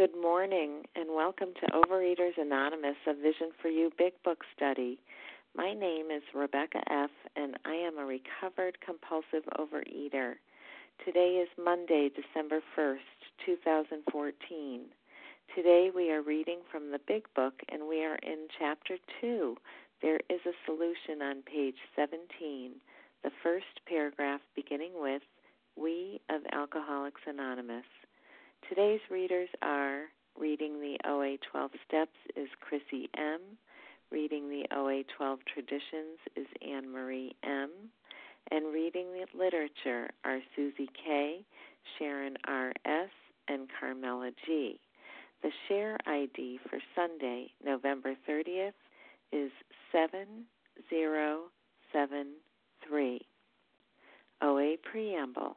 Good morning, and welcome to Overeaters Anonymous, a Vision for You Big Book study. My name is Rebecca F., and I am a recovered compulsive overeater. Today is Monday, December 1st, 2014. Today we are reading from the Big Book, and we are in Chapter 2. There is a solution on page 17, the first paragraph beginning with We of Alcoholics Anonymous. Today's readers are reading the OA 12 Steps is Chrissy M. Reading the OA 12 Traditions is Anne Marie M. And reading the literature are Susie K., Sharon R. S., and Carmela G. The share ID for Sunday, November 30th, is 7073. OA Preamble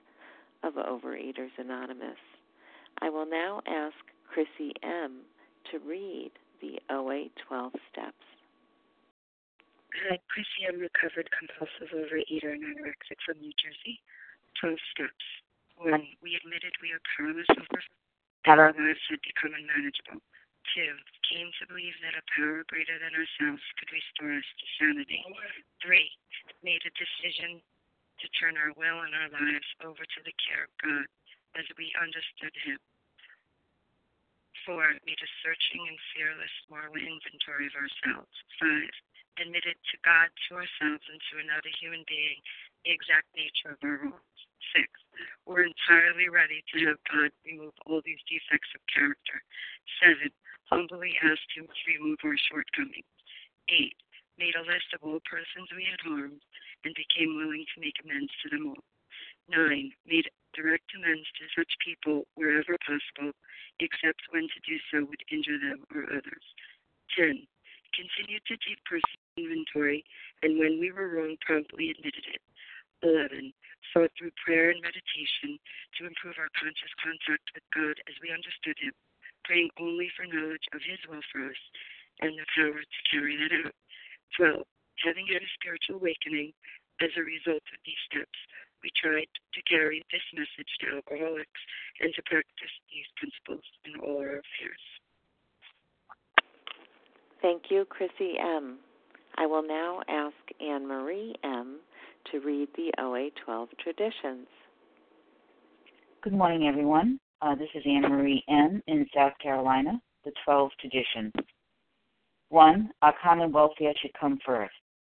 of Overeaters Anonymous. I will now ask Chrissy M. to read the oh OA 12 steps. Hi, Chrissy M. Recovered compulsive overeater and anorexic from New Jersey. 12 steps. 1. We admitted we are powerless over that our lives had become unmanageable. 2. Came to believe that a power greater than ourselves could restore us to sanity. 3. Made a decision to turn our will and our lives over to the care of God as we understood Him. Four, made a searching and fearless moral inventory of ourselves. Five, admitted to God, to ourselves, and to another human being the exact nature of our wrongs. Six, we're entirely ready to have God remove all these defects of character. Seven, humbly asked Him to remove our shortcomings. Eight, made a list of all persons we had harmed and became willing to make amends to them all. 9. Made direct amends to such people wherever possible, except when to do so would injure them or others. 10. Continued to keep personal inventory, and when we were wrong, promptly admitted it. 11. Sought through prayer and meditation to improve our conscious contact with God as we understood Him, praying only for knowledge of His will for us and the power to carry that out. 12 having had a spiritual awakening as a result of these steps, we tried to carry this message to alcoholics and to practice these principles in all our affairs. Thank you, Chrissy M. I will now ask Anne Marie M. to read the OA 12 traditions. Good morning, everyone. Uh, this is Anne Marie M. in South Carolina, the 12 traditions. One, our common welfare should come first.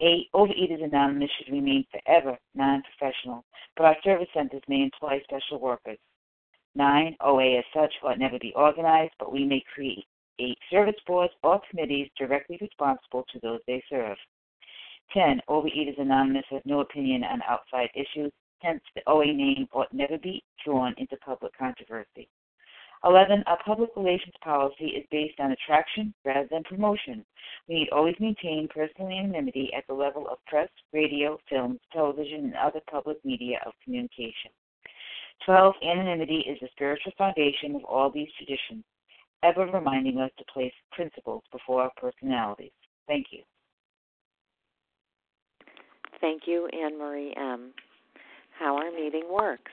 Eight, Overeaters Anonymous should remain forever non professional, but our service centers may employ special workers. Nine, OA as such ought never be organized, but we may create eight service boards or committees directly responsible to those they serve. 10. Overeaters Anonymous has no opinion on outside issues, hence the OA name ought never be drawn into public controversy. 11. a public relations policy is based on attraction rather than promotion. We need always maintain personal anonymity at the level of press, radio, films, television, and other public media of communication. 12. Anonymity is the spiritual foundation of all these traditions, ever reminding us to place principles before our personalities. Thank you. Thank you, Anne Marie M. How our meeting works.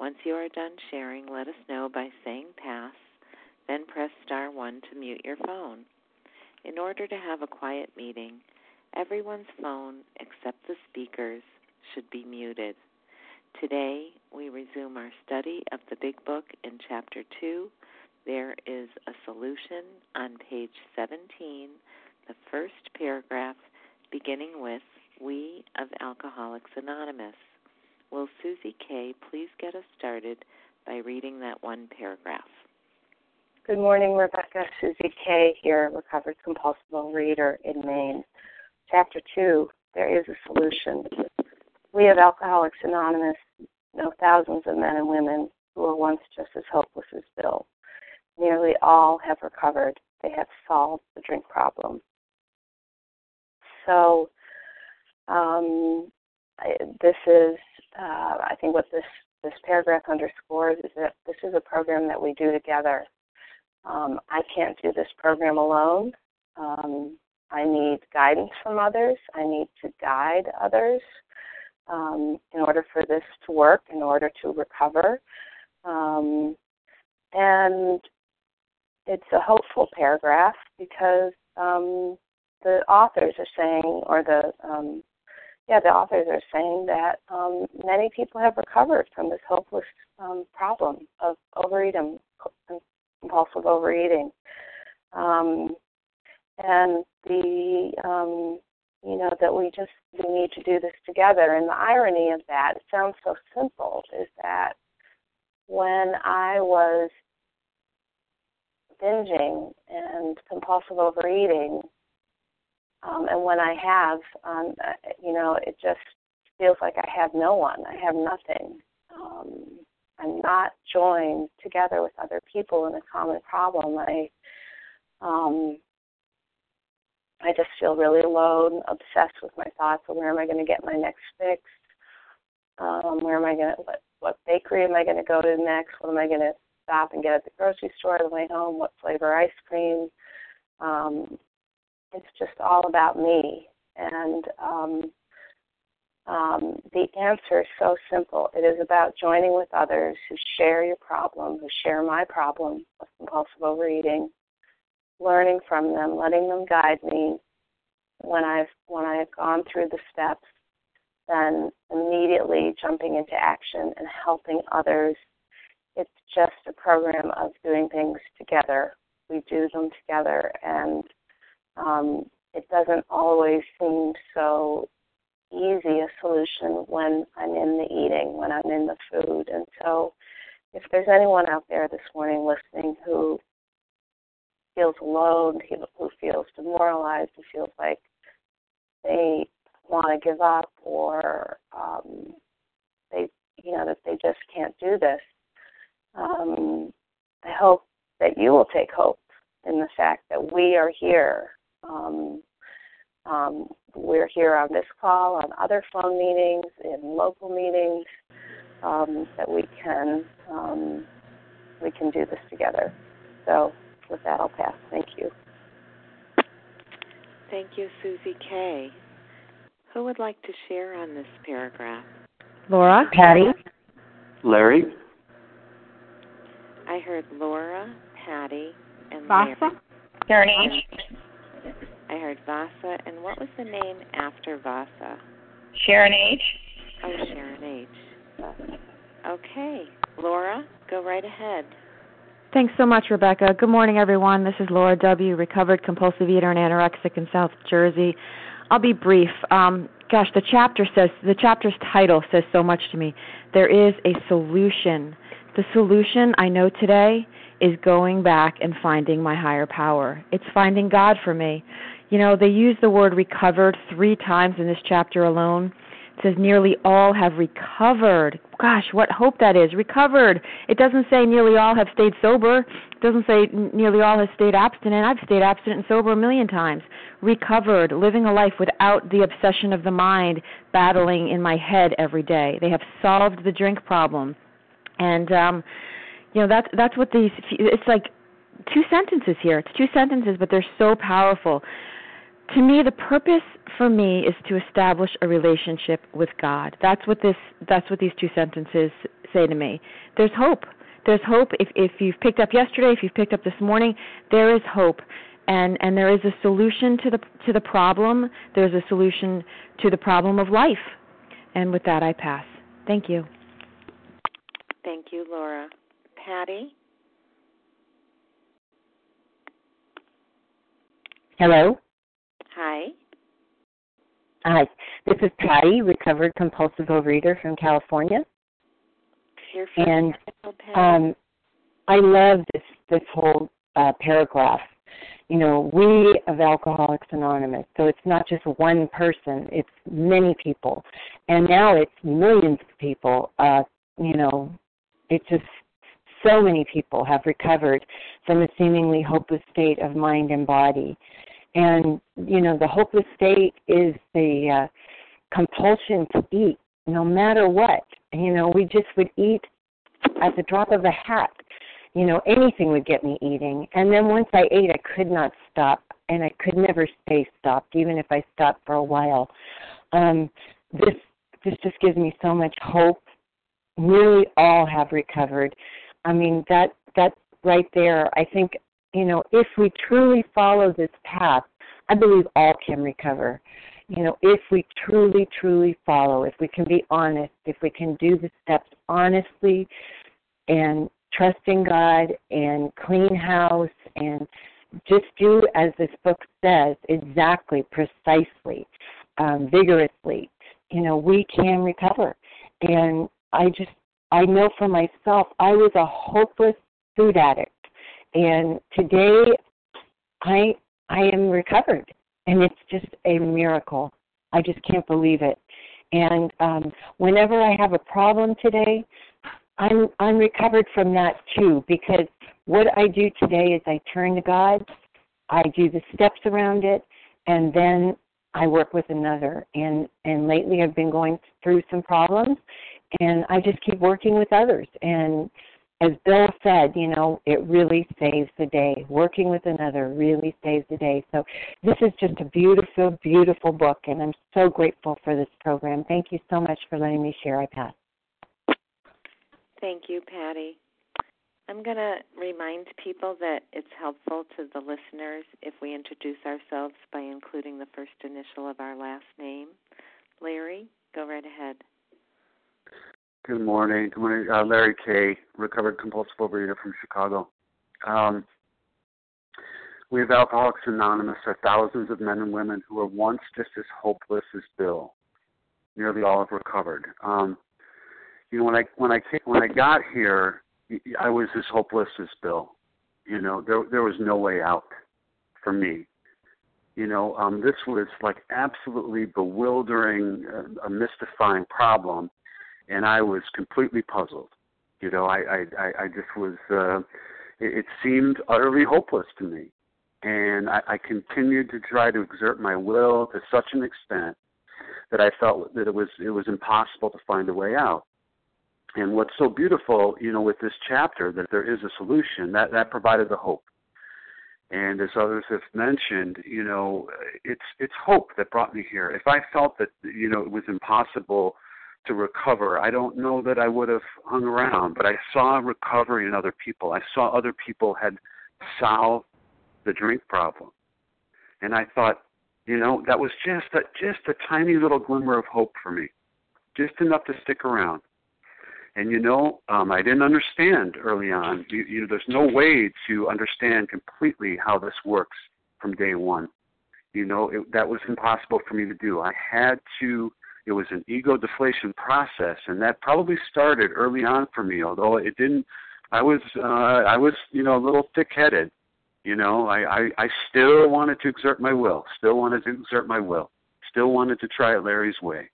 once you are done sharing, let us know by saying pass, then press star 1 to mute your phone. In order to have a quiet meeting, everyone's phone except the speaker's should be muted. Today, we resume our study of the Big Book in Chapter 2. There is a solution on page 17, the first paragraph beginning with We of Alcoholics Anonymous. Will Susie K. please get us started by reading that one paragraph? Good morning, Rebecca. Susie K. here, recovered compulsive reader in Maine. Chapter 2 There is a solution. We have Alcoholics Anonymous know thousands of men and women who were once just as hopeless as Bill. Nearly all have recovered. They have solved the drink problem. So, um, this is uh, I think what this this paragraph underscores is that this is a program that we do together. Um, I can't do this program alone. Um, I need guidance from others. I need to guide others um, in order for this to work, in order to recover. Um, and it's a hopeful paragraph because um, the authors are saying, or the um, yeah, the authors are saying that um, many people have recovered from this hopeless um, problem of overeating, and compulsive overeating, um, and the um, you know that we just we need to do this together. And the irony of that, it sounds so simple, is that when I was binging and compulsive overeating, um, and when I have, um, uh, you know, it just feels like I have no one. I have nothing. Um, I'm not joined together with other people in a common problem. I, um, I just feel really alone, obsessed with my thoughts of where am I going to get my next fix? Um, where am I going to, what, what bakery am I going to go to next? What am I going to stop and get at the grocery store on the way home? What flavor ice cream? Um, it's just all about me. And um, um, the answer is so simple. It is about joining with others who share your problem, who share my problem of compulsive overeating, learning from them, letting them guide me when I've when I've gone through the steps, then immediately jumping into action and helping others. It's just a program of doing things together. We do them together and um, it doesn't always seem so easy a solution when I'm in the eating, when I'm in the food. And so, if there's anyone out there this morning listening who feels alone, who feels demoralized, who feels like they want to give up or um, they, you know, that they just can't do this, um, I hope that you will take hope in the fact that we are here. Um, um, we're here on this call, on other phone meetings, in local meetings, um, that we can um, we can do this together. So, with that, I'll pass. Thank you. Thank you, Susie K. Who would like to share on this paragraph? Laura? Patty? Larry? I heard Laura, Patty, and Vasa? Larry. Sharon H. I heard Vasa, and what was the name after Vasa? Sharon H. Oh, Sharon H. Okay, Laura, go right ahead. Thanks so much, Rebecca. Good morning, everyone. This is Laura W., recovered compulsive eater and anorexic in South Jersey. I'll be brief. Um, gosh, the chapter says the chapter's title says so much to me. There is a solution. The solution I know today is going back and finding my higher power. It's finding God for me. You know, they use the word recovered three times in this chapter alone. It says nearly all have recovered. Gosh, what hope that is. Recovered. It doesn't say nearly all have stayed sober. It doesn't say nearly all have stayed abstinent. I've stayed abstinent and sober a million times. Recovered, living a life without the obsession of the mind battling in my head every day. They have solved the drink problem. And um you know, that's that's what these it's like two sentences here. It's two sentences, but they're so powerful to me the purpose for me is to establish a relationship with God. That's what this that's what these two sentences say to me. There's hope. There's hope if if you've picked up yesterday, if you've picked up this morning, there is hope. And and there is a solution to the to the problem. There's a solution to the problem of life. And with that I pass. Thank you. Thank you, Laura. Patty? Hello. Hi. Hi. This is Patty, recovered compulsive overeater from California. And um, I love this this whole uh, paragraph. You know, we of Alcoholics Anonymous. So it's not just one person; it's many people, and now it's millions of people. Uh, you know, it's just so many people have recovered from a seemingly hopeless state of mind and body. And, you know, the hopeless state is the uh, compulsion to eat no matter what. You know, we just would eat at the drop of a hat. You know, anything would get me eating. And then once I ate, I could not stop. And I could never stay stopped, even if I stopped for a while. Um, this this just gives me so much hope. Nearly all have recovered. I mean that that right there. I think you know, if we truly follow this path, I believe all can recover. You know, if we truly, truly follow, if we can be honest, if we can do the steps honestly and trusting God and clean house and just do as this book says exactly, precisely, um, vigorously, you know, we can recover. And I just, I know for myself, I was a hopeless food addict. And today, I I am recovered, and it's just a miracle. I just can't believe it. And um, whenever I have a problem today, I'm I'm recovered from that too because what I do today is I turn to God, I do the steps around it, and then I work with another. And and lately I've been going through some problems, and I just keep working with others. And as Bill said, you know, it really saves the day. Working with another really saves the day. So this is just a beautiful, beautiful book, and I'm so grateful for this program. Thank you so much for letting me share. I pass. Thank you, Patty. I'm going to remind people that it's helpful to the listeners if we introduce ourselves by including the first initial of our last name. Larry, go right ahead. Good morning. Good morning. Uh, Larry K., recovered compulsive overeater from Chicago. Um, we have Alcoholics Anonymous are thousands of men and women who were once just as hopeless as Bill. nearly all have recovered. Um, you know, when I when I came, when I got here, I was as hopeless as Bill. You know, there there was no way out for me. You know, um, this was like absolutely bewildering, uh, a mystifying problem, and I was completely puzzled. You know, I I I just was. Uh, it, seemed utterly hopeless to me, and I, I continued to try to exert my will to such an extent that I felt that it was it was impossible to find a way out. And what's so beautiful, you know, with this chapter that there is a solution that that provided the hope. And as others have mentioned, you know, it's it's hope that brought me here. If I felt that you know it was impossible to recover, I don't know that I would have hung around. But I saw recovery in other people. I saw other people had solved the drink problem, and I thought, you know, that was just a, just a tiny little glimmer of hope for me, just enough to stick around. And you know, um, I didn't understand early on. You, you know, there's no way to understand completely how this works from day one. You know, it, that was impossible for me to do. I had to. It was an ego deflation process, and that probably started early on for me. Although it didn't, I was, uh, I was, you know, a little thick-headed. You know, I, I, I still wanted to exert my will. Still wanted to exert my will. Still wanted to try it Larry's way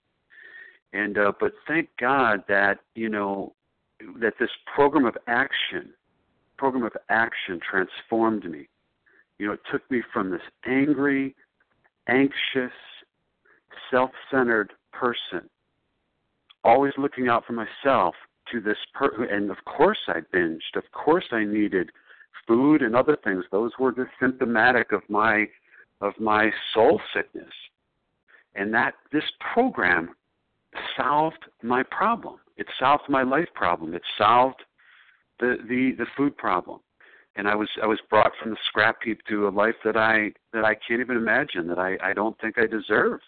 and uh, but thank God that you know that this program of action, program of action, transformed me. You know, it took me from this angry, anxious, self-centered person, always looking out for myself, to this per. And of course, I binged. Of course, I needed food and other things. Those were just symptomatic of my of my soul sickness. And that this program solved my problem. It solved my life problem. It solved the the the food problem. And I was I was brought from the scrap heap to a life that I that I can't even imagine that I I don't think I deserve.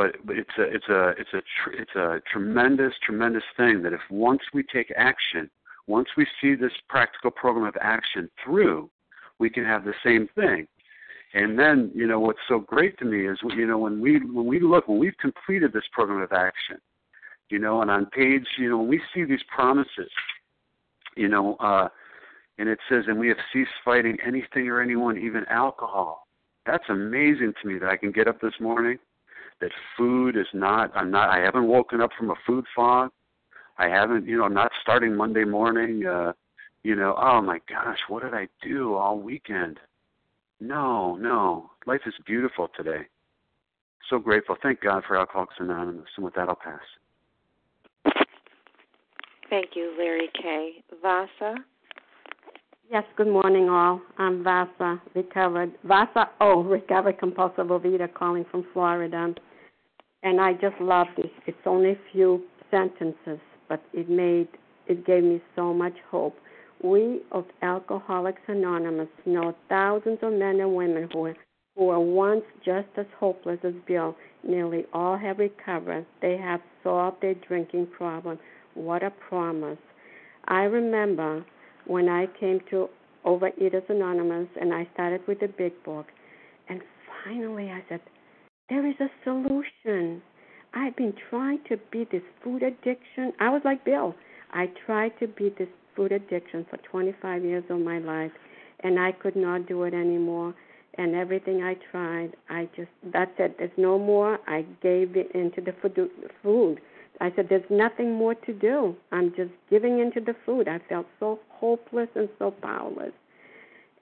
But, but it's a it's a it's a tr- it's a tremendous tremendous thing that if once we take action, once we see this practical program of action through, we can have the same thing. And then, you know, what's so great to me is, you know, when we when we look when we've completed this program of action, you know, and on page, you know, when we see these promises, you know, uh, and it says, and we have ceased fighting anything or anyone, even alcohol. That's amazing to me that I can get up this morning, that food is not. I'm not. I haven't woken up from a food fog. I haven't, you know, I'm not starting Monday morning. Uh, you know, oh my gosh, what did I do all weekend? No, no. Life is beautiful today. So grateful. Thank God for Alcoholics Anonymous. And with that, I'll pass. Thank you, Larry K. Vasa? Yes, good morning, all. I'm Vasa, recovered. Vasa Oh, recovered compulsive overeater calling from Florida. And I just loved it. It's only a few sentences, but it made, it gave me so much hope we of Alcoholics Anonymous know thousands of men and women who, who were once just as hopeless as Bill. Nearly all have recovered. They have solved their drinking problem. What a promise. I remember when I came to Overeaters Anonymous and I started with the big book. And finally I said, there is a solution. I've been trying to beat this food addiction. I was like Bill. I tried to beat this food addiction for 25 years of my life, and I could not do it anymore. And everything I tried, I just that's it. There's no more. I gave it into the food. I said, "There's nothing more to do. I'm just giving into the food." I felt so hopeless and so powerless.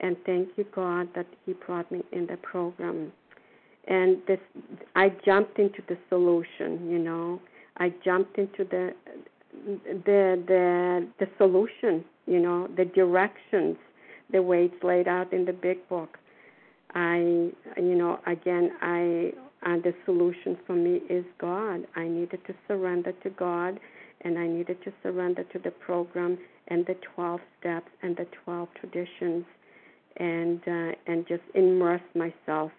And thank you, God, that He brought me in the program. And this, I jumped into the solution. You know, I jumped into the the the the solution, you know, the directions, the way it's laid out in the big book. I, you know, again, I uh, the solution for me is God. I needed to surrender to God, and I needed to surrender to the program and the 12 steps and the 12 traditions, and uh, and just immerse myself.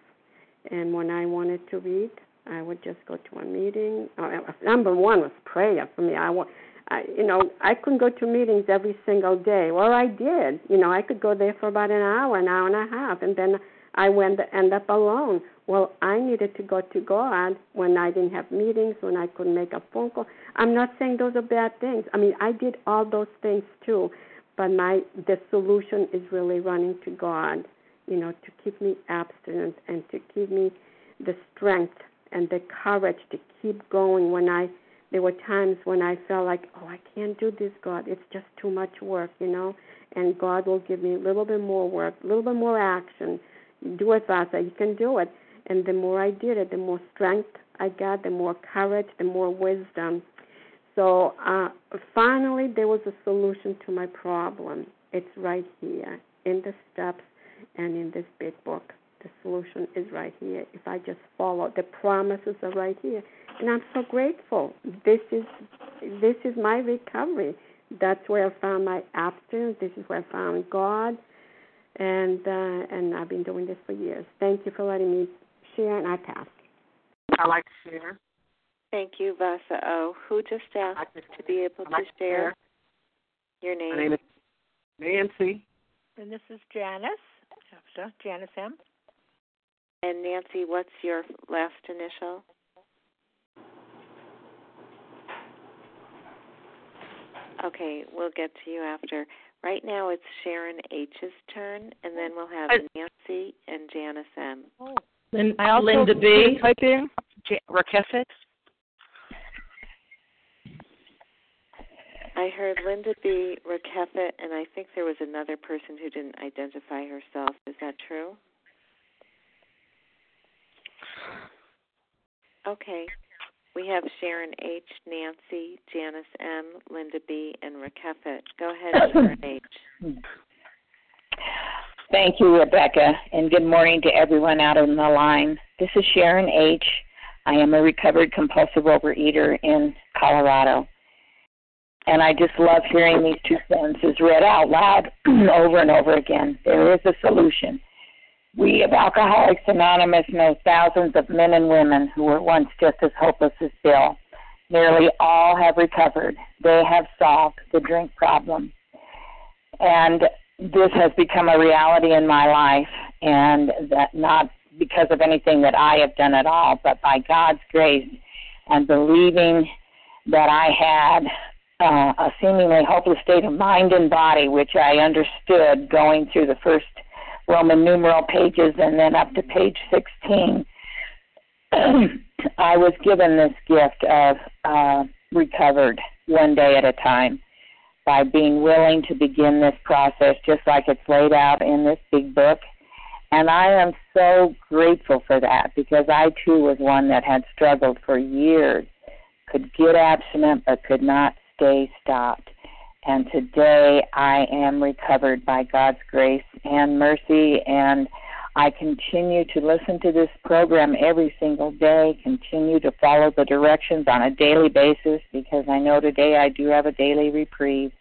And when I wanted to read, I would just go to a meeting. Uh, number one was prayer for me. I I, you know, I couldn't go to meetings every single day. Well, I did. You know, I could go there for about an hour, an hour and a half, and then I went end up alone. Well, I needed to go to God when I didn't have meetings, when I couldn't make a phone call. I'm not saying those are bad things. I mean, I did all those things too, but my the solution is really running to God, you know, to keep me abstinent and to give me the strength and the courage to keep going when I there were times when I felt like, oh, I can't do this, God. It's just too much work, you know. And God will give me a little bit more work, a little bit more action. Do it, Vasa. You can do it. And the more I did it, the more strength I got, the more courage, the more wisdom. So uh, finally, there was a solution to my problem. It's right here in the steps and in this big book. The solution is right here. If I just follow, the promises are right here and I'm so grateful. This is this is my recovery. That's where I found my abstinence. This is where I found God, and uh, and I've been doing this for years. Thank you for letting me share, and I pass. I like to share. Thank you, Vasa O. Who just asked like to, to, be able like to share? share? Your name? My name is Nancy. And this is Janice. Janice M. And Nancy, what's your last initial? Okay, we'll get to you after. Right now it's Sharon H's turn, and then we'll have Nancy and Janice M. Oh. Lin- I also Linda B. Type in J- Rakefet. I heard Linda B. Rakefet, and I think there was another person who didn't identify herself. Is that true? Okay. We have Sharon H., Nancy, Janice M., Linda B., and Rakefet. Go ahead, Sharon H. Thank you, Rebecca, and good morning to everyone out on the line. This is Sharon H. I am a recovered compulsive overeater in Colorado. And I just love hearing these two sentences read out loud over and over again. There is a solution. We of Alcoholics Anonymous know thousands of men and women who were once just as hopeless as Bill. Nearly all have recovered. They have solved the drink problem. And this has become a reality in my life, and that not because of anything that I have done at all, but by God's grace and believing that I had uh, a seemingly hopeless state of mind and body, which I understood going through the first Roman numeral pages and then up to page 16, I was given this gift of uh, recovered one day at a time by being willing to begin this process just like it's laid out in this big book. And I am so grateful for that because I too was one that had struggled for years, could get abstinent but could not stay stopped. And today I am recovered by God's grace and mercy, and I continue to listen to this program every single day, continue to follow the directions on a daily basis because I know today I do have a daily reprieve.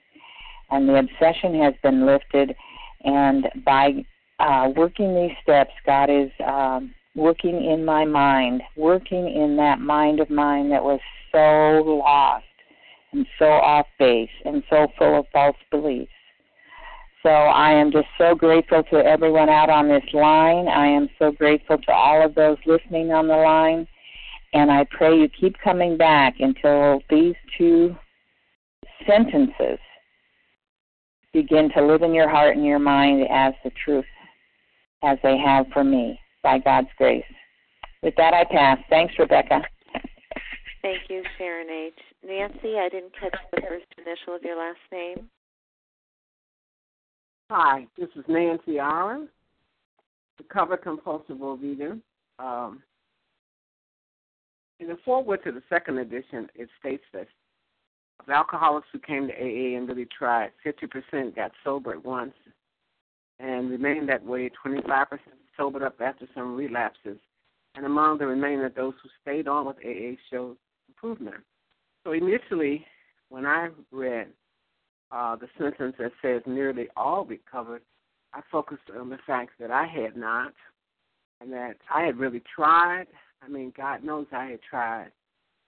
And the obsession has been lifted, and by uh, working these steps, God is um, working in my mind, working in that mind of mine that was so lost and so off base and so full of false beliefs. So I am just so grateful to everyone out on this line. I am so grateful to all of those listening on the line. And I pray you keep coming back until these two sentences begin to live in your heart and your mind as the truth, as they have for me, by God's grace. With that, I pass. Thanks, Rebecca. Thank you, Sharon H. Nancy, I didn't catch the first initial of your last name. Hi, this is Nancy Allen, recovered compulsive overeater. Um, in the foreword to the second edition, it states that of alcoholics who came to AA and really tried, 50% got sober at once and remained that way. 25% sobered up after some relapses. And among the remainder, those who stayed on with AA showed improvement. So initially, when I read uh, the sentence that says nearly all recovered, I focused on the fact that I had not, and that I had really tried. I mean, God knows I had tried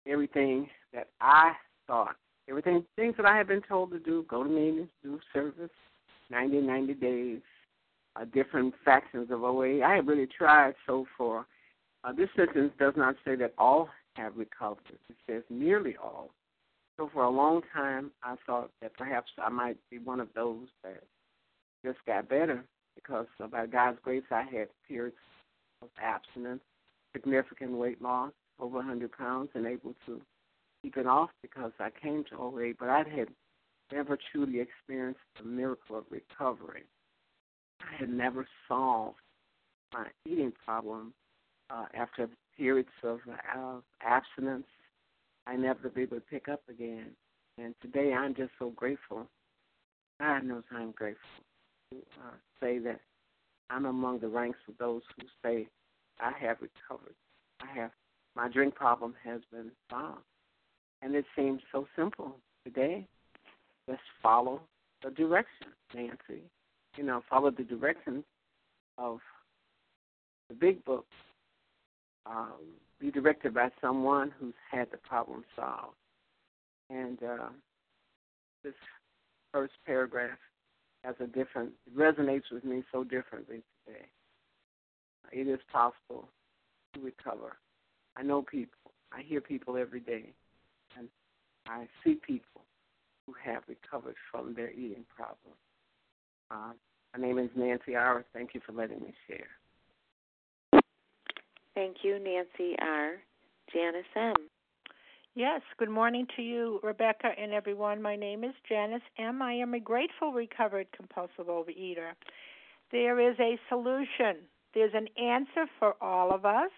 everything that I thought, everything things that I had been told to do: go to meetings, do service, 90, 90 days, uh, different factions of OA. I had really tried so far. Uh, this sentence does not say that all have recovered. It says nearly all. So for a long time, I thought that perhaps I might be one of those that just got better because by God's grace, I had periods of abstinence, significant weight loss, over 100 pounds, and able to keep it off because I came to OA, but I had never truly experienced the miracle of recovery. I had never solved my eating problem uh, after periods of uh, abstinence. I never be able to pick up again. And today I'm just so grateful. God knows I'm grateful to uh, say that I'm among the ranks of those who say I have recovered. I have my drink problem has been solved. And it seems so simple today. Just follow the direction, Nancy. You know, follow the directions of the big book. Um, be directed by someone who's had the problem solved. And uh, this first paragraph has a different, it resonates with me so differently today. It is possible to recover. I know people. I hear people every day. And I see people who have recovered from their eating problem. Uh, my name is Nancy R. Thank you for letting me share. Thank you, Nancy R. Janice M. Yes, good morning to you, Rebecca, and everyone. My name is Janice M. I am a grateful recovered compulsive overeater. There is a solution, there's an answer for all of us,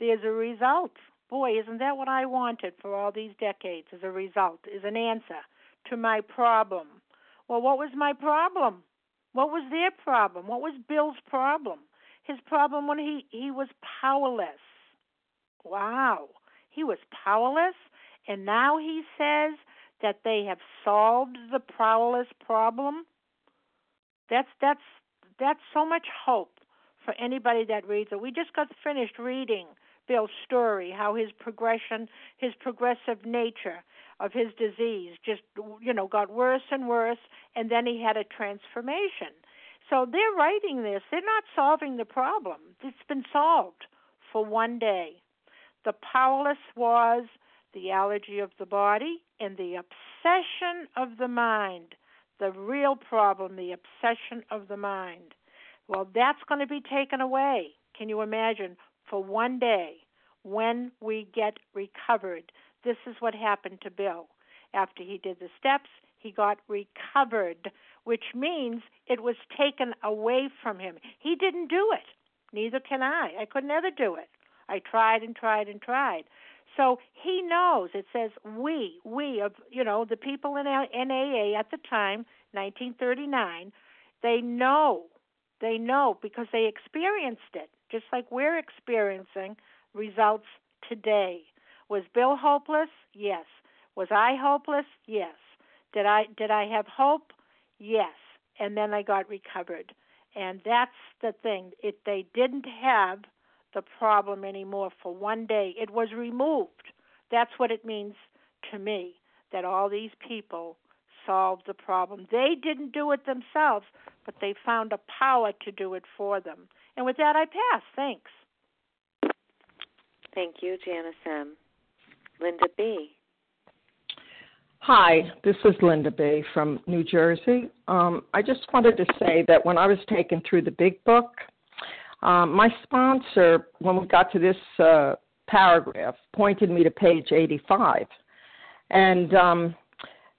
there's a result. Boy, isn't that what I wanted for all these decades as a result, is an answer to my problem. Well, what was my problem? What was their problem? What was Bill's problem? His problem when he, he was powerless. Wow. He was powerless, and now he says that they have solved the powerless problem. That's that's that's so much hope for anybody that reads it. We just got finished reading Bill's story, how his progression, his progressive nature of his disease just you know got worse and worse and then he had a transformation. So they're writing this, they're not solving the problem. It's been solved for one day. The powerless was the allergy of the body and the obsession of the mind. The real problem, the obsession of the mind. Well, that's going to be taken away. Can you imagine? For one day, when we get recovered, this is what happened to Bill. After he did the steps, he got recovered, which means it was taken away from him. He didn't do it. Neither can I. I could never do it. I tried and tried and tried. So he knows. It says we, we of you know the people in NAA at the time, 1939. They know, they know because they experienced it, just like we're experiencing results today. Was Bill hopeless? Yes. Was I hopeless? Yes. Did I did I have hope? Yes. And then I got recovered. And that's the thing. If they didn't have the problem anymore for one day. It was removed. That's what it means to me that all these people solved the problem. They didn't do it themselves, but they found a power to do it for them. And with that, I pass. Thanks. Thank you, Janice M. Linda B. Hi, this is Linda B. from New Jersey. Um, I just wanted to say that when I was taken through the big book, um, my sponsor, when we got to this uh, paragraph, pointed me to page 85. And um,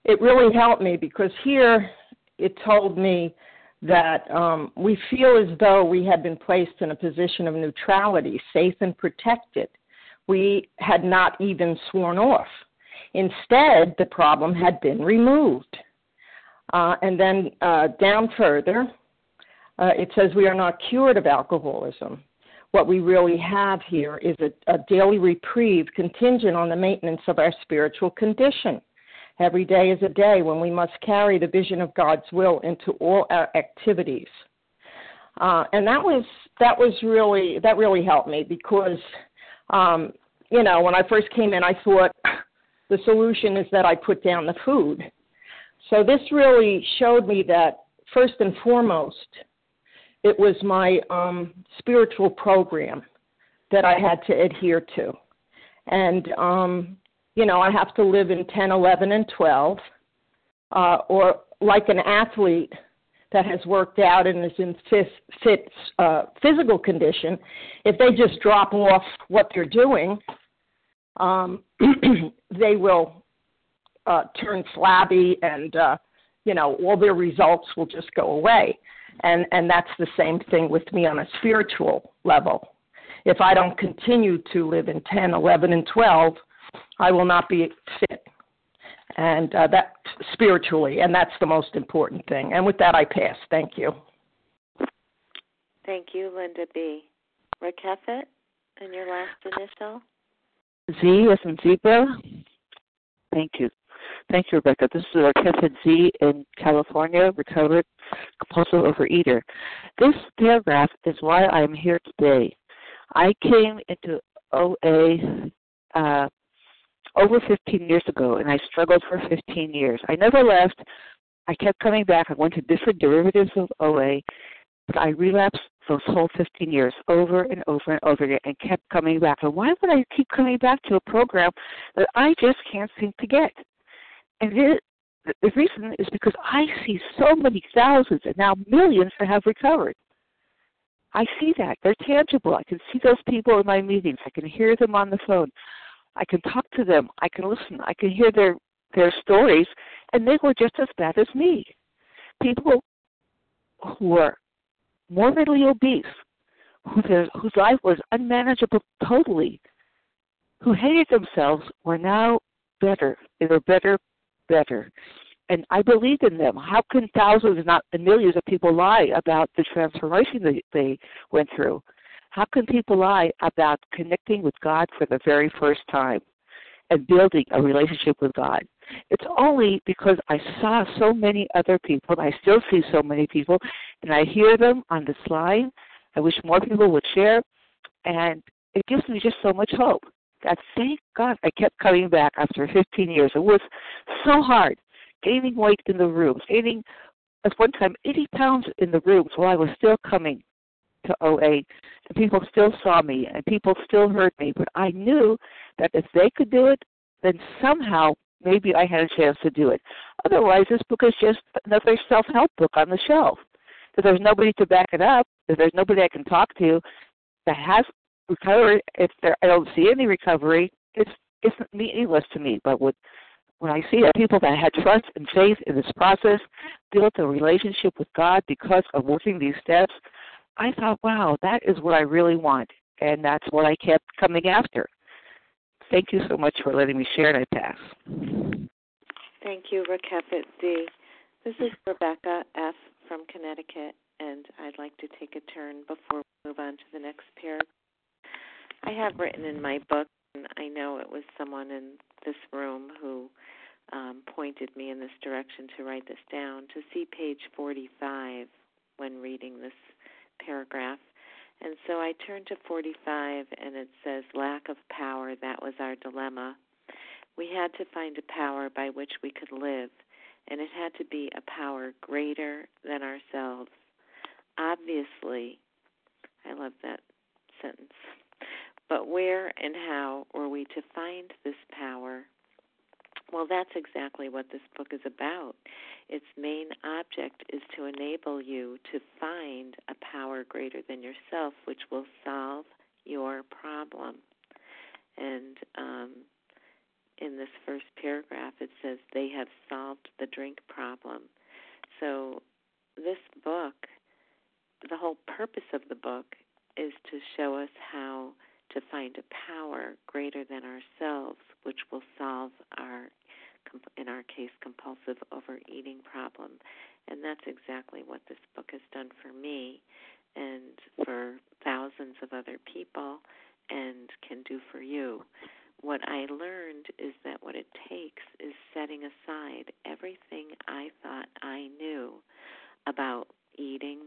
it really helped me because here it told me that um, we feel as though we had been placed in a position of neutrality, safe and protected. We had not even sworn off. Instead, the problem had been removed. Uh, and then uh, down further, uh, it says we are not cured of alcoholism. What we really have here is a, a daily reprieve contingent on the maintenance of our spiritual condition. Every day is a day when we must carry the vision of God's will into all our activities. Uh, and that was that was really that really helped me because um, you know when I first came in I thought the solution is that I put down the food. So this really showed me that first and foremost it was my um, spiritual program that I had to adhere to. And, um, you know, I have to live in 10, 11, and 12. Uh, or like an athlete that has worked out and is in fit, fit uh, physical condition, if they just drop off what they're doing, um, they will uh, turn flabby and, uh, you know, all their results will just go away. And, and that's the same thing with me on a spiritual level. If I don't continue to live in 10, 11, and 12, I will not be fit. And uh, that spiritually, and that's the most important thing. And with that, I pass. Thank you. Thank you, Linda B. Rakefet, and your last initial? Z as in zebra. Thank you. Thank you, Rebecca. This is Rakefet Z in California, recovered compulsive overeater. This paragraph is why I am here today. I came into OA uh, over 15 years ago, and I struggled for 15 years. I never left. I kept coming back. I went to different derivatives of OA, but I relapsed those whole 15 years over and over and over again and kept coming back. And why would I keep coming back to a program that I just can't seem to get? And it, the reason is because I see so many thousands and now millions that have recovered. I see that. They're tangible. I can see those people in my meetings. I can hear them on the phone. I can talk to them. I can listen. I can hear their their stories, and they were just as bad as me. People who were morbidly obese, who their, whose life was unmanageable totally, who hated themselves, were now better. They were better, better and I believed in them. How can thousands, not millions of people lie about the transformation that they went through? How can people lie about connecting with God for the very first time and building a relationship with God? It's only because I saw so many other people, and I still see so many people, and I hear them on this line. I wish more people would share, and it gives me just so much hope. That thank God I kept coming back after 15 years. It was so hard gaining weight in the rooms, gaining at one time 80 pounds in the rooms while I was still coming to oh OA. And people still saw me and people still heard me. But I knew that if they could do it, then somehow maybe I had a chance to do it. Otherwise, this book is just another self help book on the shelf. If there's nobody to back it up, if there's nobody I can talk to that has recovered, if there I don't see any recovery, it's it's meaningless to me. But with when I see that people that had trust and faith in this process built a relationship with God because of working these steps, I thought, wow, that is what I really want. And that's what I kept coming after. Thank you so much for letting me share, and I pass. Thank you, Rakefet Z. This is Rebecca F. from Connecticut, and I'd like to take a turn before we move on to the next pair. I have written in my book, and I know it was someone in this room who um, pointed me in this direction to write this down, to see page 45 when reading this paragraph. And so I turned to 45 and it says, Lack of power, that was our dilemma. We had to find a power by which we could live, and it had to be a power greater than ourselves. Obviously, I love that sentence. But where and how were we to find this power? Well, that's exactly what this book is about. Its main object is to enable you to find a power greater than yourself, which will solve your problem. And um, in this first paragraph, it says they have solved the drink problem. So, this book, the whole purpose of the book is to show us how to find a power greater than ourselves, which will solve our, in our case, compulsive overeating problem. And that's exactly what this book has done for me and for thousands of other people and can do for you. What I learned is that what it takes is setting aside everything I thought I knew about eating,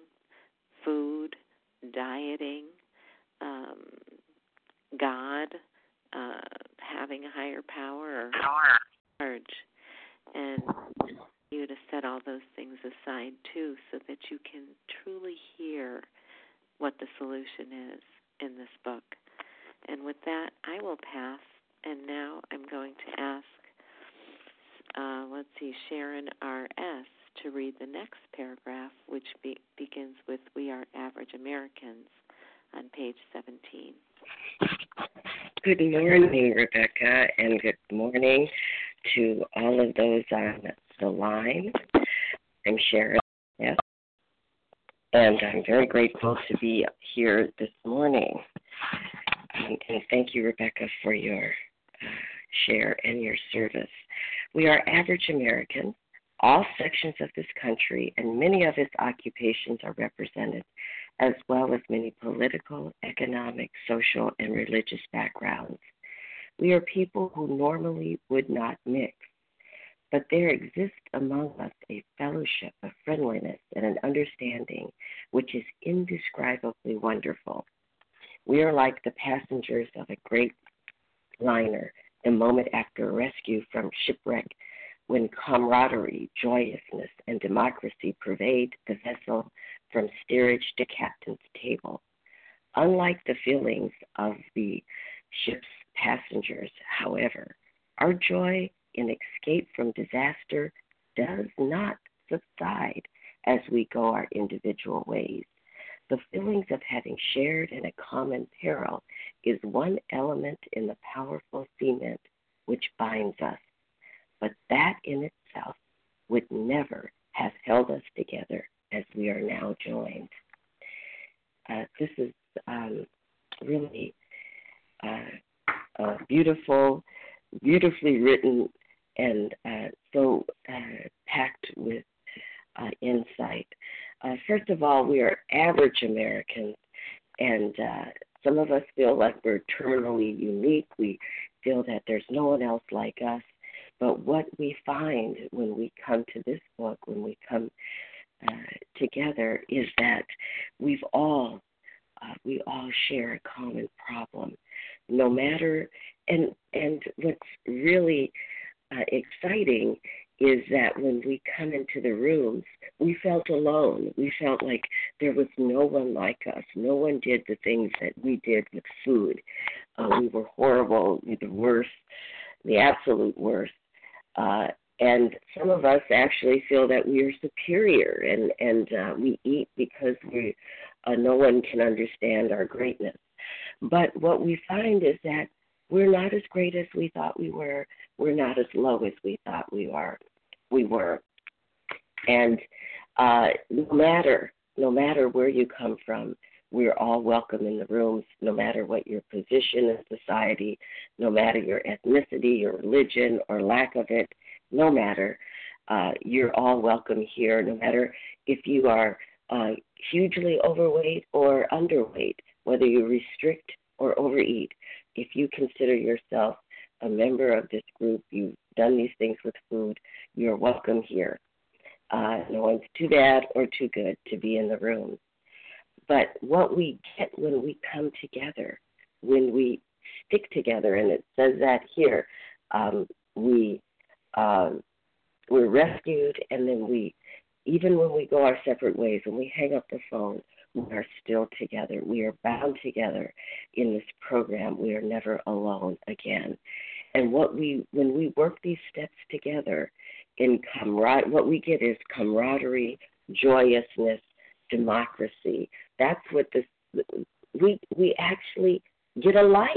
food, dieting, God, uh, having a higher power or charge, and you to set all those things aside too, so that you can truly hear what the solution is in this book. And with that, I will pass. And now I'm going to ask, uh, let's see, Sharon R.S. to read the next paragraph, which be- begins with We Are Average Americans on page 17. Good morning, Rebecca, and good morning to all of those on the line. I'm Sharon, yes, and I'm very grateful to be here this morning. And, thank you, Rebecca, for your uh, share and your service. We are average Americans. All sections of this country and many of its occupations are represented, as well as many political, economic, social, and religious backgrounds. We are people who normally would not mix, but there exists among us a fellowship, a friendliness, and an understanding which is indescribably wonderful. We are like the passengers of a great liner the moment after rescue from shipwreck when camaraderie, joyousness, and democracy pervade the vessel from steerage to captain's table. Unlike the feelings of the ship's passengers, however, our joy in escape from disaster does not subside as we go our individual ways. The feelings of having shared in a common peril is one element in the powerful cement which binds us but that in itself would never have held us together as we are now joined. Uh, this is um, really uh, uh, beautiful, beautifully written, and uh, so uh, packed with uh, insight. first of all, we are average Americans, and some of us feel like we're terminally unique. We feel that there's no one else like us. But what we find when we come to this book, when we come uh, together, is that we've all uh, we all share a common problem, no matter. And and what's really uh, exciting is that when we come into the rooms, we felt alone. We felt like there was no one like us. No one did the things that we did with food. Uh, we were horrible, the worst, the absolute worst. Uh, and some of us actually feel that we are superior and and uh, we eat because we uh, no one can understand our greatness. But what we find is that we're not as great as we thought we were. We're not as low as we thought we are we were. And uh, no matter no matter where you come from we're all welcome in the rooms, no matter what your position in society, no matter your ethnicity, your religion, or lack of it, no matter. Uh, you're all welcome here, no matter if you are uh, hugely overweight or underweight, whether you restrict or overeat. If you consider yourself a member of this group, you've done these things with food, you're welcome here. Uh, no one's too bad or too good to be in the room. But what we get when we come together, when we stick together, and it says that here, um, we um, we're rescued, and then we, even when we go our separate ways, when we hang up the phone, we are still together. We are bound together in this program. We are never alone again. And what we, when we work these steps together, in camaraderie, what we get is camaraderie, joyousness, democracy. That's what this we we actually get a life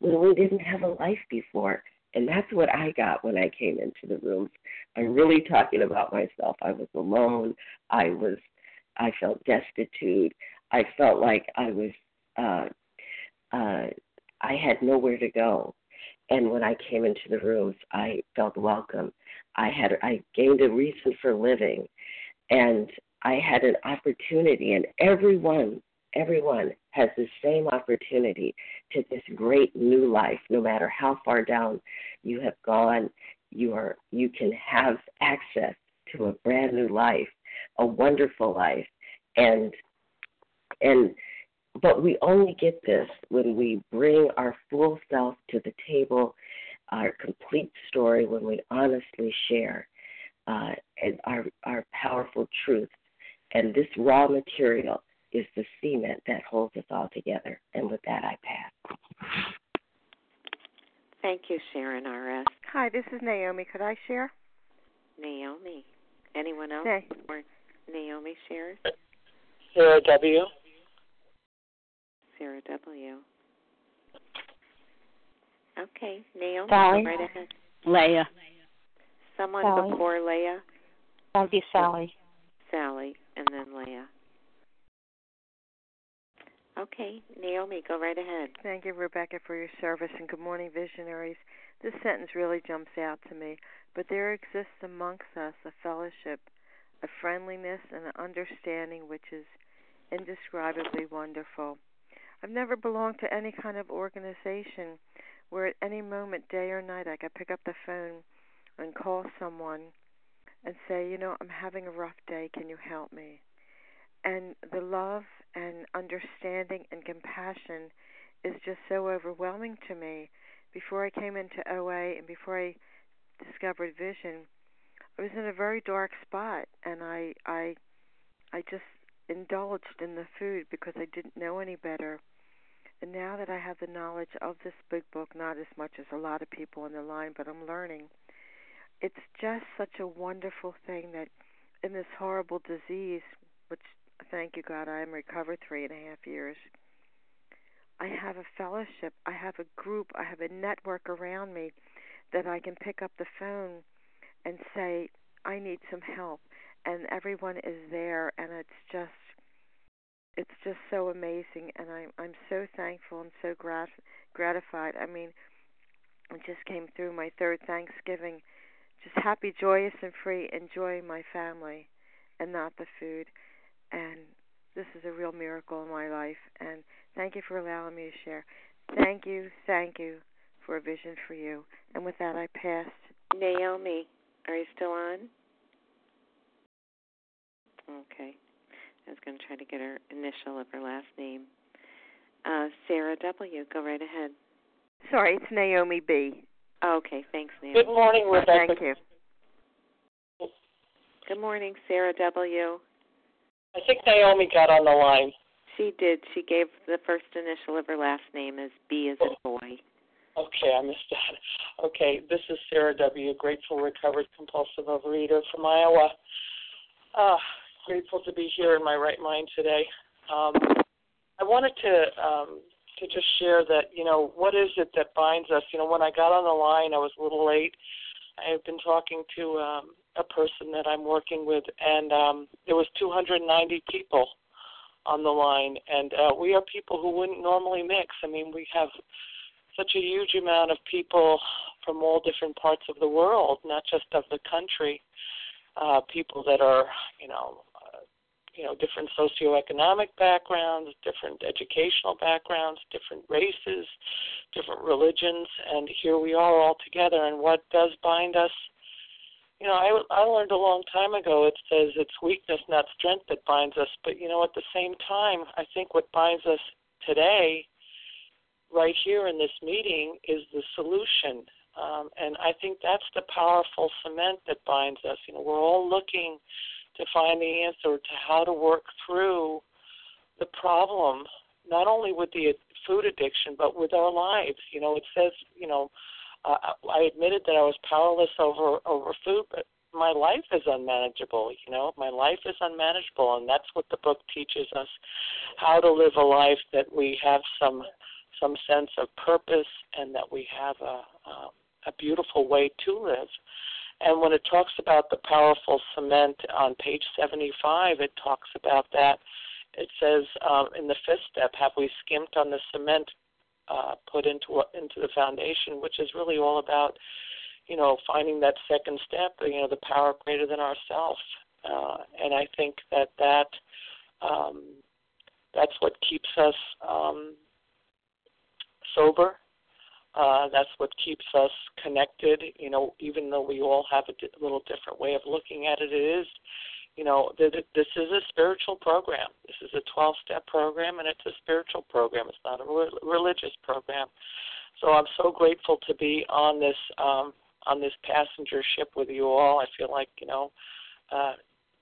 when we didn't have a life before. And that's what I got when I came into the rooms. I'm really talking about myself. I was alone. I was I felt destitute. I felt like I was uh uh I had nowhere to go. And when I came into the rooms, I felt welcome. I had I gained a reason for living and I had an opportunity, and everyone, everyone has the same opportunity to this great new life. No matter how far down you have gone, you are you can have access to a brand new life, a wonderful life, and and but we only get this when we bring our full self to the table, our complete story, when we honestly share uh, and our our powerful truth and this raw material is the cement that holds us all together. And with that, I pass. Thank you, Sharon R.S. Hi, this is Naomi. Could I share? Naomi. Anyone else? Nay. Or Naomi shares? Sarah W. Sarah W. Okay, Naomi, Sally. go right ahead. Leah. Someone Sally. before Leah? That'd be Sally. Sally, and then Leah. Okay, Naomi, go right ahead. Thank you, Rebecca, for your service, and good morning, visionaries. This sentence really jumps out to me. But there exists amongst us a fellowship, a friendliness, and an understanding which is indescribably wonderful. I've never belonged to any kind of organization where at any moment, day or night, I could pick up the phone and call someone and say, you know, I'm having a rough day. Can you help me? And the love and understanding and compassion is just so overwhelming to me. Before I came into OA and before I discovered vision, I was in a very dark spot and I I I just indulged in the food because I didn't know any better. And now that I have the knowledge of this big book, not as much as a lot of people on the line, but I'm learning, it's just such a wonderful thing that in this horrible disease, which thank you God, I am recovered three and a half years. I have a fellowship, I have a group, I have a network around me that I can pick up the phone and say, I need some help. And everyone is there, and it's just it's just so amazing and I'm I'm so thankful and so grat- gratified. I mean, it just came through my third Thanksgiving. Just happy, joyous and free, enjoying my family and not the food. And this is a real miracle in my life and thank you for allowing me to share. Thank you, thank you for a vision for you. And with that I pass. Naomi, are you still on? Okay. I was going to try to get her initial of her last name. Uh, Sarah W., go right ahead. Sorry, it's Naomi B. Oh, okay, thanks, Naomi. Good morning, Rebecca. Thank you. Good morning, Sarah W. I think Naomi got on the line. She did. She gave the first initial of her last name as B as in boy. Okay, I missed that. Okay, this is Sarah W., grateful recovered compulsive overeater from Iowa. Ah, grateful to be here in my right mind today. Um, I wanted to um, to just share that you know what is it that binds us. You know, when I got on the line, I was a little late. I have been talking to um, a person that I'm working with, and um, there was 290 people on the line, and uh, we are people who wouldn't normally mix. I mean, we have such a huge amount of people from all different parts of the world, not just of the country. Uh, people that are, you know, uh, you know, different socioeconomic backgrounds, different educational backgrounds, different races, different religions, and here we are all together. And what does bind us? You know, I, I learned a long time ago. It says it's weakness, not strength, that binds us. But you know, at the same time, I think what binds us today right here in this meeting is the solution. Um, and I think that's the powerful cement that binds us. You know, we're all looking to find the answer to how to work through the problem, not only with the food addiction, but with our lives. You know, it says, you know, uh, I admitted that I was powerless over over food, but my life is unmanageable. You know, my life is unmanageable, and that's what the book teaches us: how to live a life that we have some some sense of purpose and that we have a, a, a beautiful way to live. And when it talks about the powerful cement on page 75, it talks about that. It says um, in the fifth step, have we skimped on the cement uh, put into into the foundation, which is really all about, you know, finding that second step, you know, the power greater than ourselves. Uh, and I think that that um, that's what keeps us um, sober. Uh, that's what keeps us connected. You know, even though we all have a di- little different way of looking at it, it is, you know, th- th- this is a spiritual program. This is a 12-step program, and it's a spiritual program. It's not a re- religious program. So I'm so grateful to be on this um, on this passenger ship with you all. I feel like you know, uh,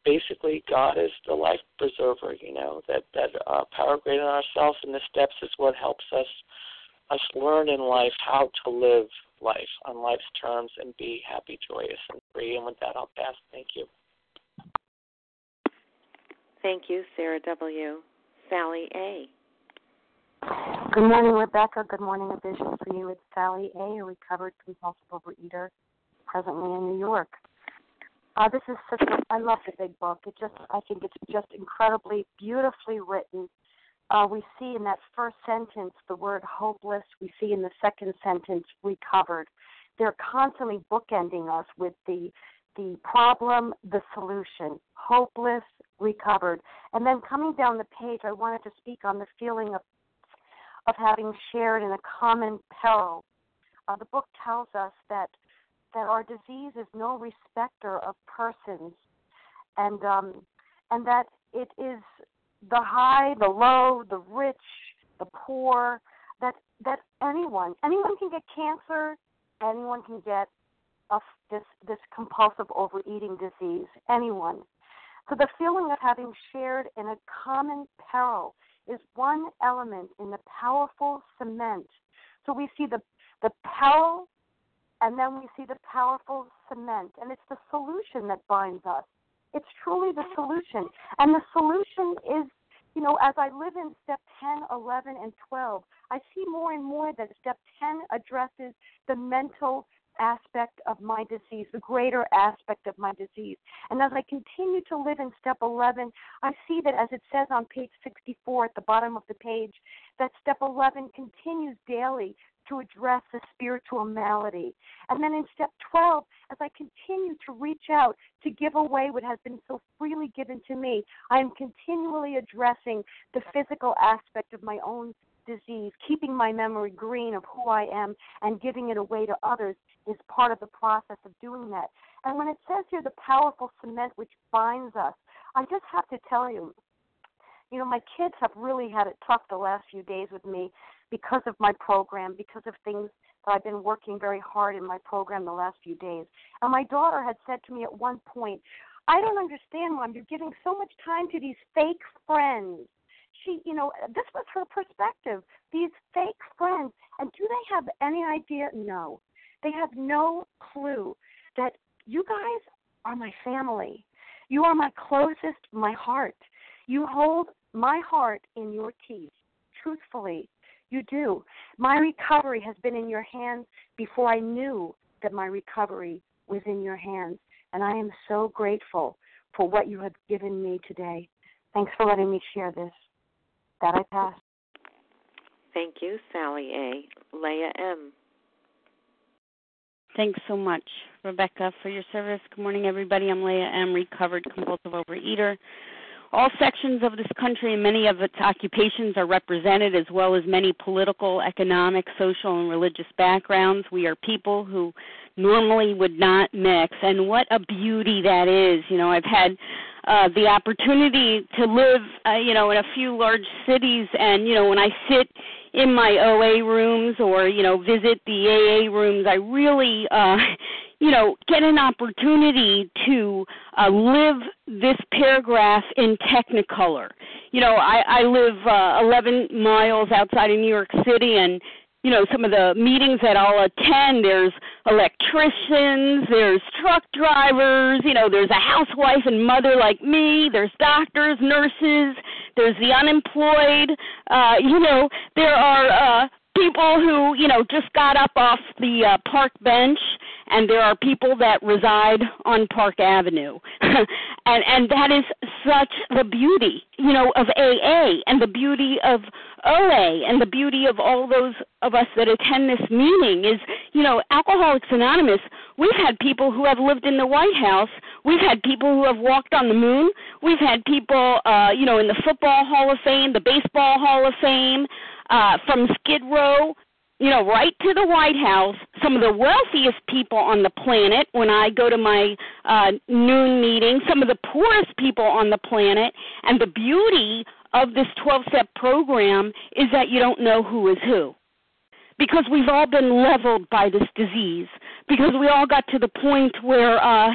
basically God is the life preserver. You know that that uh, power greater than ourselves, and the steps is what helps us us learn in life how to live life on life's terms and be happy, joyous, and free. And with that, I'll pass. Thank you. Thank you, Sarah W. Sally A. Good morning, Rebecca. Good morning, a vision for you. It's Sally A., a recovered compulsive overeater, presently in New York. Uh, this is such a, I love the big book. It just, I think it's just incredibly beautifully written. Uh, we see in that first sentence the word hopeless. We see in the second sentence recovered. They're constantly bookending us with the the problem, the solution, hopeless, recovered. And then coming down the page, I wanted to speak on the feeling of of having shared in a common peril. Uh, the book tells us that that our disease is no respecter of persons, and um, and that it is the high, the low, the rich, the poor. That that anyone anyone can get cancer, anyone can get a, this this compulsive overeating disease. Anyone. So the feeling of having shared in a common peril is one element in the powerful cement. So we see the the peril and then we see the powerful cement and it's the solution that binds us. It's truly the solution. And the solution is, you know, as I live in step 10, 11 and 12, I see more and more that step 10 addresses the mental aspect of my disease, the greater aspect of my disease. And as I continue to live in step 11, I see that as it says on page 64 at the bottom of the page, that step 11 continues daily to address the spiritual malady. And then in step 12, as I continue to reach out to give away what has been so freely given to me, I am continually addressing the physical aspect of my own disease, keeping my memory green of who I am and giving it away to others is part of the process of doing that. And when it says here the powerful cement which binds us, I just have to tell you, you know, my kids have really had it tough the last few days with me because of my program, because of things that I've been working very hard in my program the last few days. And my daughter had said to me at one point, I don't understand, Mom, you're giving so much time to these fake friends she, you know, this was her perspective. These fake friends, and do they have any idea? No, they have no clue that you guys are my family. You are my closest, my heart. You hold my heart in your teeth. Truthfully, you do. My recovery has been in your hands before I knew that my recovery was in your hands. And I am so grateful for what you have given me today. Thanks for letting me share this. That I pass. Thank you, Sally A. Leah M. Thanks so much, Rebecca, for your service. Good morning, everybody. I'm Leah M., recovered compulsive overeater. All sections of this country and many of its occupations are represented, as well as many political, economic, social, and religious backgrounds. We are people who normally would not mix, and what a beauty that is. You know, I've had uh, the opportunity to live, uh, you know, in a few large cities, and you know, when I sit in my OA rooms or you know visit the AA rooms, I really, uh, you know, get an opportunity to uh, live this paragraph in Technicolor. You know, I, I live uh, 11 miles outside of New York City, and you know some of the meetings that I'll attend there's electricians there's truck drivers you know there's a housewife and mother like me there's doctors nurses there's the unemployed uh you know there are uh people who you know just got up off the uh, park bench and there are people that reside on Park Avenue. and and that is such the beauty, you know, of AA and the beauty of OA and the beauty of all those of us that attend this meeting is, you know, Alcoholics Anonymous, we've had people who have lived in the White House, we've had people who have walked on the moon, we've had people uh, you know, in the football hall of fame, the baseball hall of fame, uh, from Skid Row you know, right to the White House, some of the wealthiest people on the planet when I go to my uh, noon meeting, some of the poorest people on the planet. And the beauty of this 12 step program is that you don't know who is who. Because we've all been leveled by this disease. Because we all got to the point where, uh,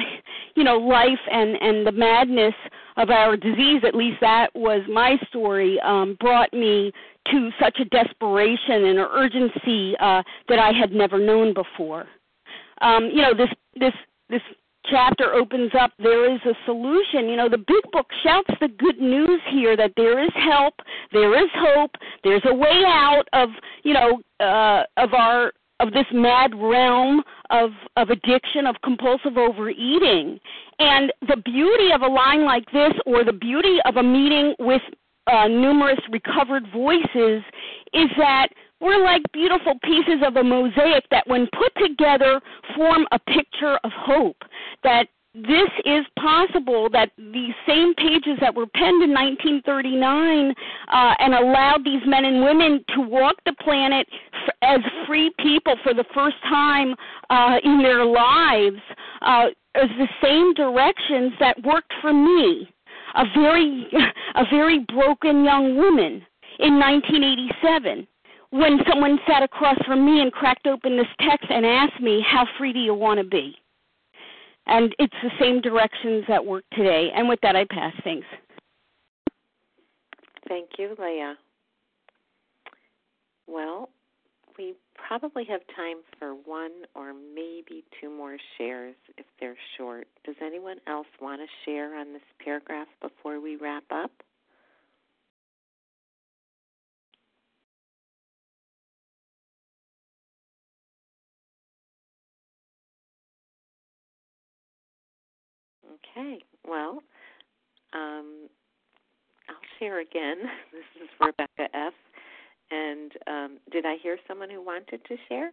you know life and and the madness of our disease. At least that was my story um brought me to such a desperation and urgency uh that I had never known before. Um you know this this this chapter opens up there is a solution. You know the big book shouts the good news here that there is help there is hope there's a way out of you know uh of our of this mad realm of of addiction of compulsive overeating and the beauty of a line like this or the beauty of a meeting with uh, numerous recovered voices is that we're like beautiful pieces of a mosaic that, when put together, form a picture of hope. That this is possible that these same pages that were penned in 1939 uh, and allowed these men and women to walk the planet f- as free people for the first time uh, in their lives uh, is the same directions that worked for me, a very, a very broken young woman in 1987 when someone sat across from me and cracked open this text and asked me, How free do you want to be? And it's the same directions that work today. And with that, I pass. Thanks. Thank you, Leah. Well, we probably have time for one or maybe two more shares if they're short. Does anyone else want to share on this paragraph before we wrap up? Okay, well, um, I'll share again. This is Rebecca F. And um, did I hear someone who wanted to share?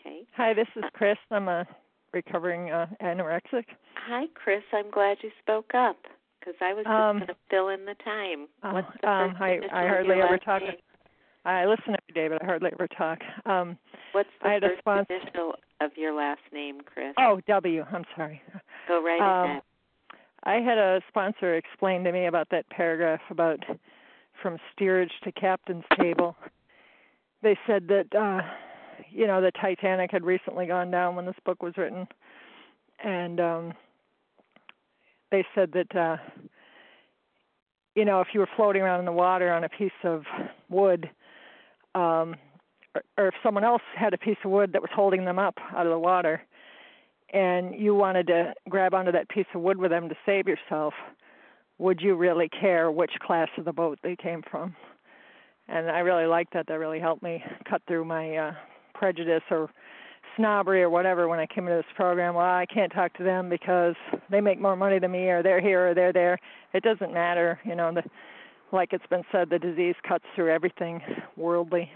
Okay. Hi, this is Chris. I'm a recovering uh, anorexic. Hi, Chris. I'm glad you spoke up because I was just Um, going to fill in the time. Uh, What's the um, I I hardly ever talk. I listen every day, but I hardly ever talk. Um, What's the I had a first sponsor. initial of your last name, Chris? Oh, W. I'm sorry. Go right um, ahead. I had a sponsor explain to me about that paragraph about from steerage to captain's table. They said that uh you know the Titanic had recently gone down when this book was written, and um they said that uh you know if you were floating around in the water on a piece of wood um or, if someone else had a piece of wood that was holding them up out of the water and you wanted to grab onto that piece of wood with them to save yourself, would you really care which class of the boat they came from? And I really liked that. That really helped me cut through my uh prejudice or snobbery or whatever when I came into this program. Well, I can't talk to them because they make more money than me or they're here or they're there. It doesn't matter, you know, the like it's been said, the disease cuts through everything worldly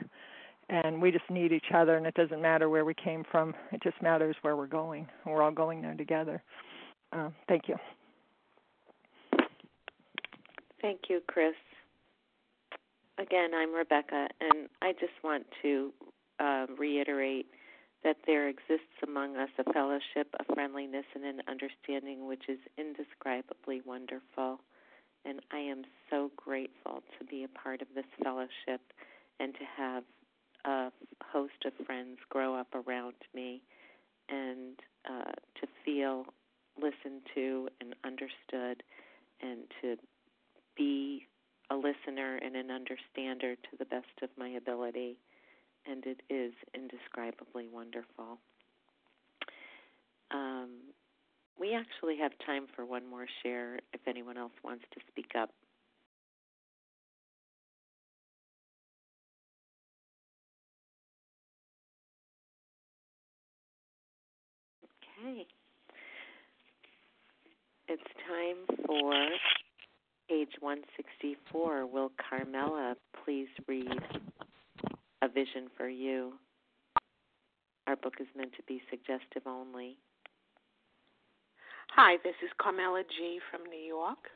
and we just need each other and it doesn't matter where we came from it just matters where we're going we're all going there together uh, thank you Thank you, Chris. Again, I'm Rebecca, and I just want to uh, reiterate that there exists among us a fellowship, a friendliness, and an understanding which is indescribably wonderful. And I am so grateful to be a part of this fellowship and to have a host of friends grow up around me and uh, to feel listened to and understood and to be a listener and an understander to the best of my ability, and it is indescribably wonderful. Um, we actually have time for one more share if anyone else wants to speak up. Okay. It's time for page 164. Will Carmela please read A Vision for You? Our book is meant to be suggestive only. Hi, this is Carmela G. from New York.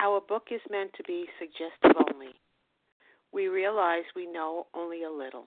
Our book is meant to be suggestive only. We realize we know only a little.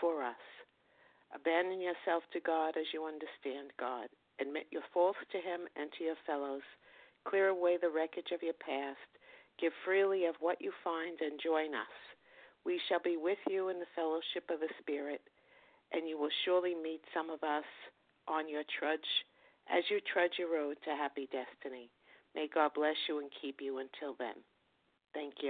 for us. Abandon yourself to God as you understand God. Admit your faults to Him and to your fellows. Clear away the wreckage of your past. Give freely of what you find and join us. We shall be with you in the fellowship of the Spirit, and you will surely meet some of us on your trudge as you trudge your road to happy destiny. May God bless you and keep you until then. Thank you.